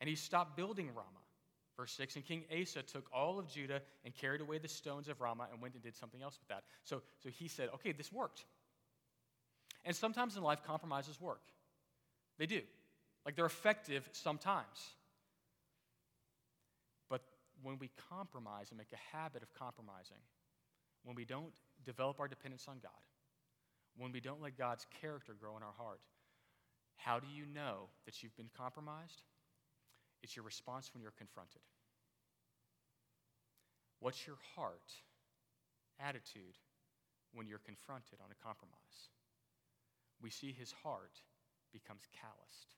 And he stopped building Ramah. Verse 6 And King Asa took all of Judah and carried away the stones of Ramah and went and did something else with that. So, so he said, Okay, this worked. And sometimes in life, compromises work. They do. Like they're effective sometimes. But when we compromise and make a habit of compromising, when we don't develop our dependence on God, when we don't let God's character grow in our heart, how do you know that you've been compromised? It's your response when you're confronted. What's your heart attitude when you're confronted on a compromise? We see his heart becomes calloused.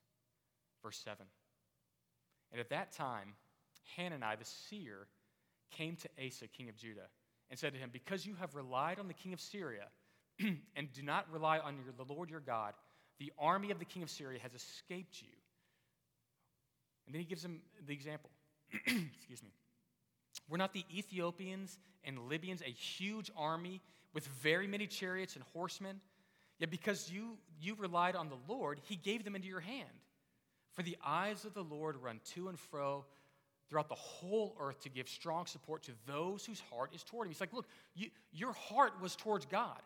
Verse 7. And at that time, Hanani the seer came to Asa, king of Judah, and said to him, Because you have relied on the king of Syria and do not rely on your, the Lord your God, the army of the king of Syria has escaped you and then he gives them the example. Excuse me. We're not the Ethiopians and Libyans, a huge army with very many chariots and horsemen. Yet because you, you relied on the Lord, he gave them into your hand. For the eyes of the Lord run to and fro throughout the whole earth to give strong support to those whose heart is toward him. He's like, look, you, your heart was towards God.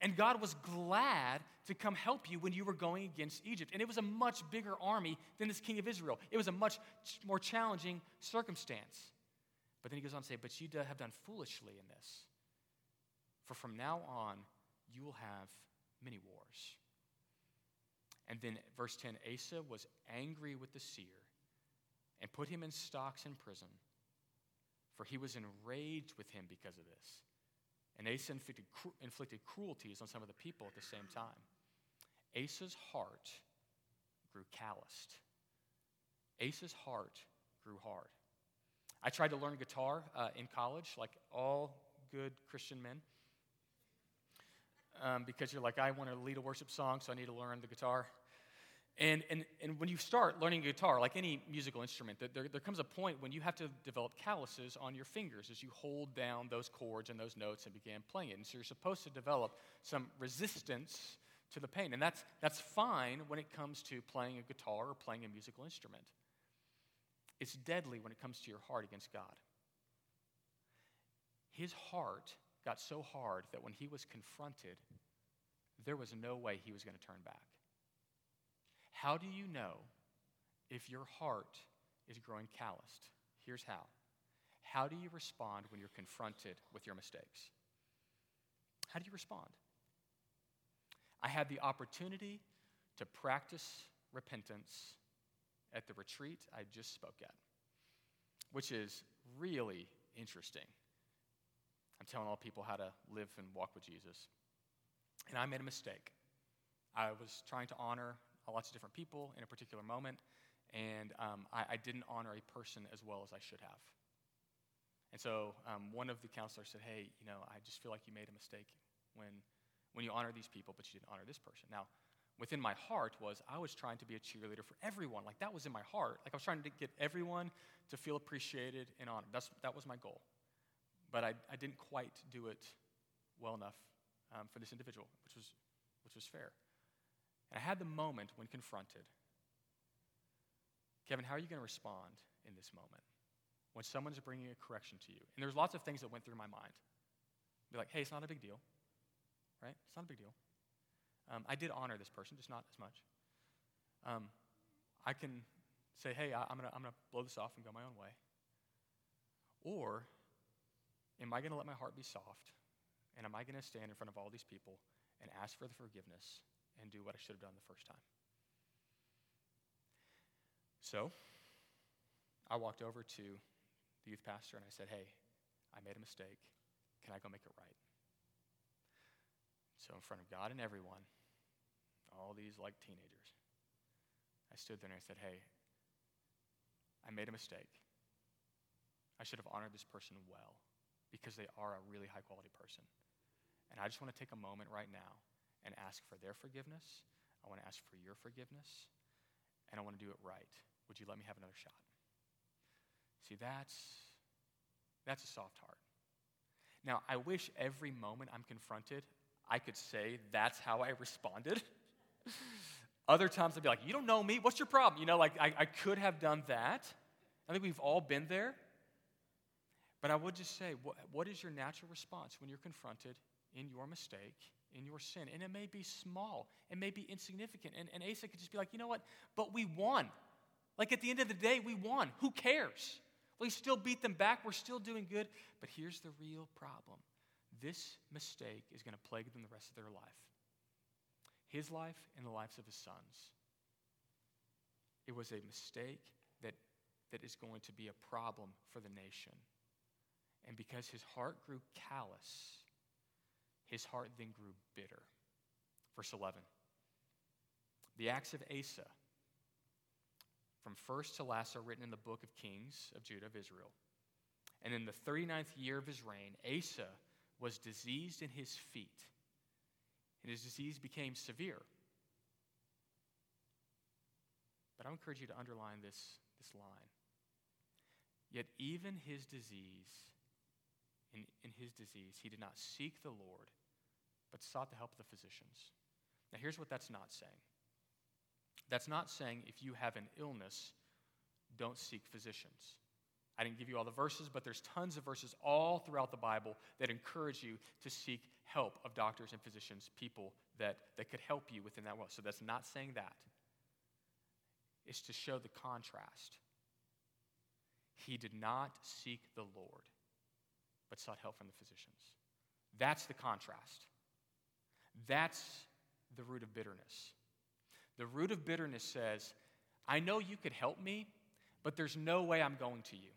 And God was glad to come help you when you were going against Egypt. And it was a much bigger army than this king of Israel. It was a much more challenging circumstance. But then he goes on to say, But you have done foolishly in this. For from now on, you will have many wars. And then, verse 10 Asa was angry with the seer and put him in stocks in prison, for he was enraged with him because of this. And Asa inflicted, inflicted cruelties on some of the people at the same time. Asa's heart grew calloused. Asa's heart grew hard. I tried to learn guitar uh, in college, like all good Christian men, um, because you're like, I want to lead a worship song, so I need to learn the guitar. And, and, and when you start learning guitar, like any musical instrument, there, there comes a point when you have to develop calluses on your fingers as you hold down those chords and those notes and begin playing it. And so you're supposed to develop some resistance to the pain. And that's, that's fine when it comes to playing a guitar or playing a musical instrument. It's deadly when it comes to your heart against God. His heart got so hard that when he was confronted, there was no way he was going to turn back. How do you know if your heart is growing calloused? Here's how. How do you respond when you're confronted with your mistakes? How do you respond? I had the opportunity to practice repentance at the retreat I just spoke at, which is really interesting. I'm telling all people how to live and walk with Jesus. And I made a mistake. I was trying to honor lots of different people in a particular moment, and um, I, I, didn't honor a person as well as I should have. And so um, one of the counselors said, Hey, you know, I just feel like you made a mistake when, when you honor these people, but you didn't honor this person. Now, within my heart was I was trying to be a cheerleader for everyone. Like that was in my heart. Like I was trying to get everyone to feel appreciated and honored. That's, that was my goal. But I, I didn't quite do it well enough um, for this individual, which was, which was fair. And I had the moment when confronted Kevin, how are you going to respond in this moment when someone's bringing a correction to you? And there's lots of things that went through my mind. Be like, hey, it's not a big deal, right? It's not a big deal. Um, I did honor this person, just not as much. Um, I can say, hey, I, am going to I'm going to blow this off and go my own way. Or am I going to let my heart be soft? And am I going to stand in front of all these people and ask for the forgiveness and do what I should have done the first time? So I walked over to the youth pastor and I said, hey, I made a mistake. Can I go make it right? So, in front of God and everyone, all these like teenagers. I stood there and I said, Hey, I made a mistake. I should have honored this person well because they are a really high quality person. And I just want to take a moment right now and ask for their forgiveness. I want to ask for your forgiveness. And I want to do it right. Would you let me have another shot? See, that's, that's a soft heart. Now, I wish every moment I'm confronted, I could say that's how I responded. Other times I'd be like, You don't know me. What's your problem? You know, like I, I could have done that. I think we've all been there. But I would just say, what, what is your natural response when you're confronted in your mistake, in your sin? And it may be small, it may be insignificant. And, and Asa could just be like, you know what? But we won. Like at the end of the day, we won. Who cares? We still beat them back. We're still doing good. But here's the real problem this mistake is going to plague them the rest of their life his life and the lives of his sons. It was a mistake that, that is going to be a problem for the nation. And because his heart grew callous, his heart then grew bitter. Verse 11. The acts of Asa, from first to last, are written in the book of Kings of Judah of Israel. And in the 39th year of his reign, Asa was diseased in his feet and his disease became severe. But I encourage you to underline this, this line. Yet, even his disease, in, in his disease, he did not seek the Lord, but sought the help of the physicians. Now, here's what that's not saying that's not saying if you have an illness, don't seek physicians. I didn't give you all the verses, but there's tons of verses all throughout the Bible that encourage you to seek help of doctors and physicians, people that, that could help you within that world. So that's not saying that. It's to show the contrast. He did not seek the Lord, but sought help from the physicians. That's the contrast. That's the root of bitterness. The root of bitterness says, I know you could help me, but there's no way I'm going to you.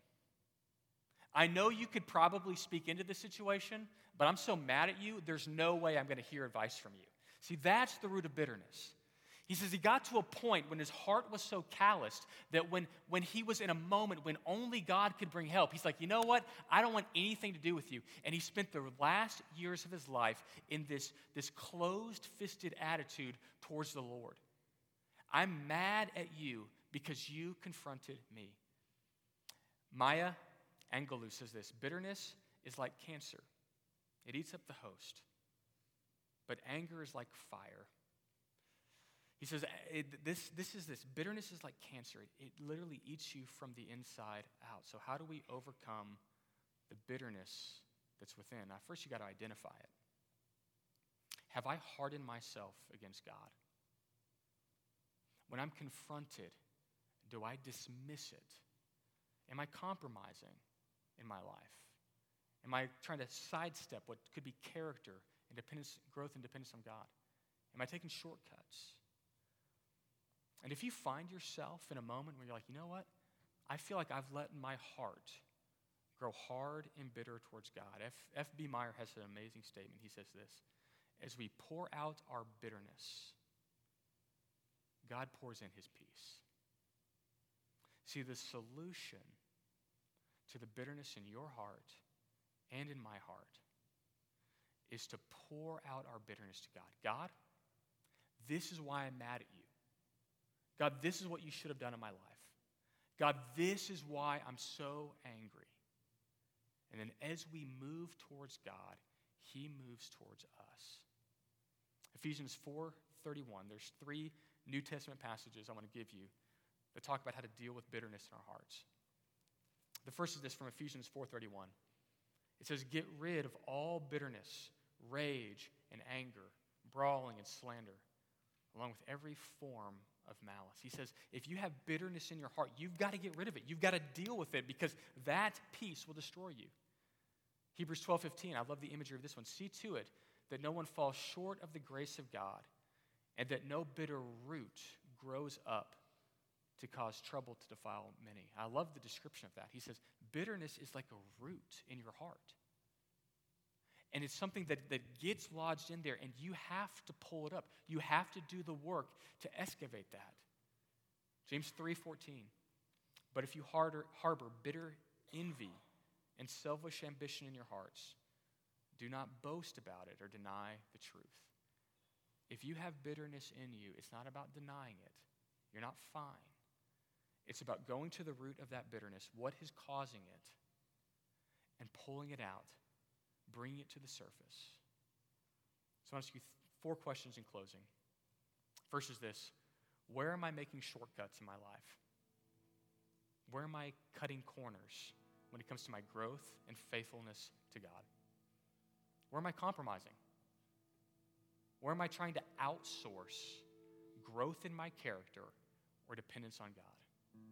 I know you could probably speak into the situation, but I'm so mad at you, there's no way I'm going to hear advice from you. See, that's the root of bitterness. He says he got to a point when his heart was so calloused that when, when he was in a moment when only God could bring help, he's like, you know what? I don't want anything to do with you. And he spent the last years of his life in this, this closed fisted attitude towards the Lord. I'm mad at you because you confronted me. Maya Angelou says this bitterness is like cancer, it eats up the host. But anger is like fire. He says, eh, it, this, this is this. Bitterness is like cancer. It, it literally eats you from the inside out. So, how do we overcome the bitterness that's within? Now, first, you got to identify it. Have I hardened myself against God? When I'm confronted, do I dismiss it? Am I compromising in my life? Am I trying to sidestep what could be character and dependence, growth and dependence on God? Am I taking shortcuts? And if you find yourself in a moment where you're like, you know what? I feel like I've let my heart grow hard and bitter towards God. F. B. Meyer has an amazing statement. He says this As we pour out our bitterness, God pours in his peace. See, the solution to the bitterness in your heart and in my heart is to pour out our bitterness to God. God, this is why I'm mad at you. God, this is what you should have done in my life. God, this is why I'm so angry. And then as we move towards God, he moves towards us. Ephesians 4:31. There's three New Testament passages I want to give you that talk about how to deal with bitterness in our hearts. The first is this from Ephesians 4:31. It says, "Get rid of all bitterness, rage, and anger, brawling and slander, along with every form of malice. He says, if you have bitterness in your heart, you've got to get rid of it. You've got to deal with it because that peace will destroy you. Hebrews 12 15, I love the imagery of this one. See to it that no one falls short of the grace of God and that no bitter root grows up to cause trouble to defile many. I love the description of that. He says, bitterness is like a root in your heart. And it's something that, that gets lodged in there, and you have to pull it up. You have to do the work to excavate that. James 3:14. But if you harbor, harbor bitter envy and selfish ambition in your hearts, do not boast about it or deny the truth. If you have bitterness in you, it's not about denying it. You're not fine. It's about going to the root of that bitterness, what is causing it, and pulling it out bring it to the surface. So I to ask you four questions in closing. First is this Where am I making shortcuts in my life? Where am I cutting corners when it comes to my growth and faithfulness to God? Where am I compromising? Where am I trying to outsource growth in my character or dependence on God?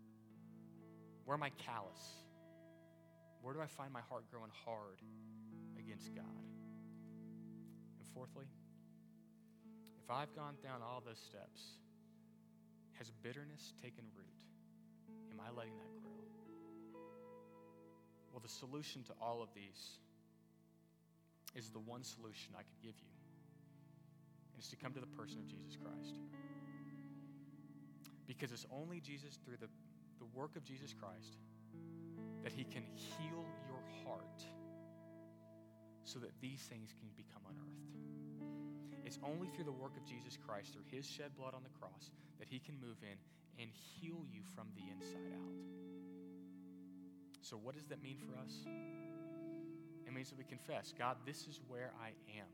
Where am I callous? Where do I find my heart growing hard against God. And fourthly, if I've gone down all those steps, has bitterness taken root? Am I letting that grow? Well, the solution to all of these is the one solution I could give you. And it's to come to the person of Jesus Christ. Because it's only Jesus, through the, the work of Jesus Christ, that he can heal your heart so that these things can become unearthed. It's only through the work of Jesus Christ, through his shed blood on the cross, that he can move in and heal you from the inside out. So, what does that mean for us? It means that we confess God, this is where I am.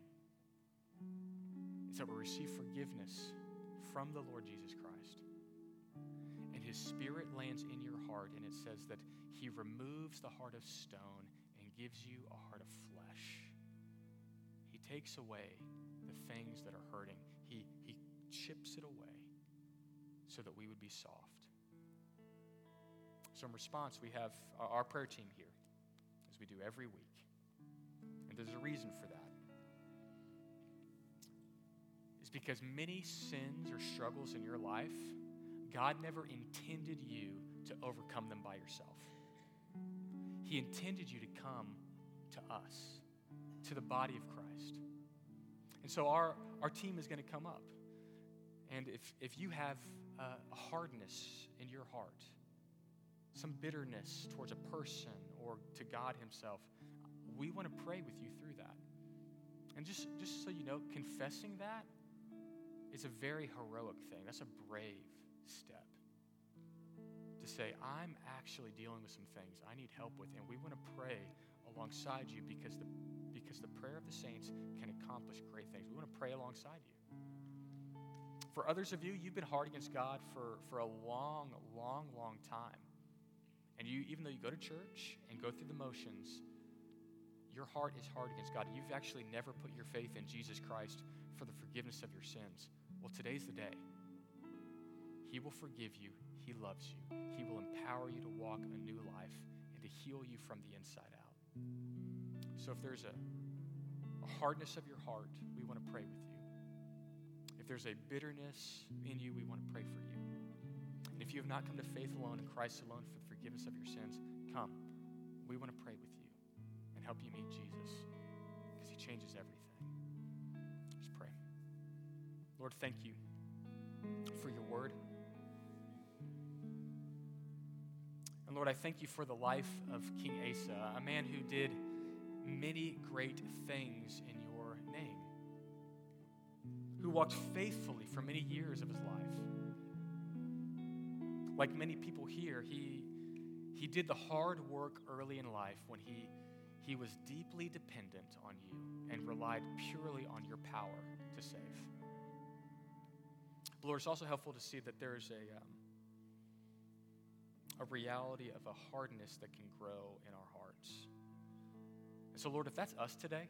It's that we receive forgiveness from the Lord Jesus Christ. And his spirit lands in your heart, and it says that he removes the heart of stone and gives you a takes away the things that are hurting. He, he chips it away so that we would be soft. So, in response, we have our prayer team here, as we do every week. And there's a reason for that. It's because many sins or struggles in your life, God never intended you to overcome them by yourself. He intended you to come to us, to the body of Christ and so our, our team is going to come up. And if, if you have a hardness in your heart, some bitterness towards a person or to God Himself, we want to pray with you through that. And just, just so you know, confessing that is a very heroic thing. That's a brave step. To say, I'm actually dealing with some things I need help with, and we want to pray alongside you because the because the prayer of the saints can accomplish great things. We want to pray alongside you. For others of you, you've been hard against God for, for a long, long, long time. And you, even though you go to church and go through the motions, your heart is hard against God. You've actually never put your faith in Jesus Christ for the forgiveness of your sins. Well, today's the day. He will forgive you. He loves you. He will empower you to walk a new life and to heal you from the inside out. So if there's a, hardness of your heart, we want to pray with you. If there's a bitterness in you, we want to pray for you. And if you have not come to faith alone in Christ alone for the forgiveness of your sins, come. We want to pray with you and help you meet Jesus because he changes everything. Let's pray. Lord, thank you for your word. And Lord, I thank you for the life of King Asa, a man who did many great things in your name, who walked faithfully for many years of his life. Like many people here, he, he did the hard work early in life when he, he was deeply dependent on you and relied purely on your power to save. But Lord, it's also helpful to see that there's a, um, a reality of a hardness that can grow in our hearts. And so, Lord, if that's us today,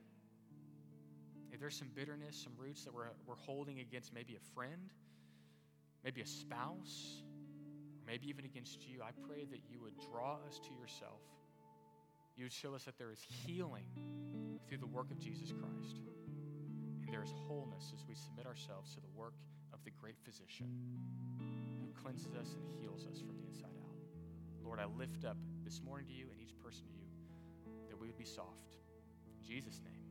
if there's some bitterness, some roots that we're, we're holding against maybe a friend, maybe a spouse, maybe even against you, I pray that you would draw us to yourself. You would show us that there is healing through the work of Jesus Christ. And there is wholeness as we submit ourselves to the work of the great physician who cleanses us and heals us from the inside out. Lord, I lift up this morning to you and each person to you that we would be soft. Jesus' name.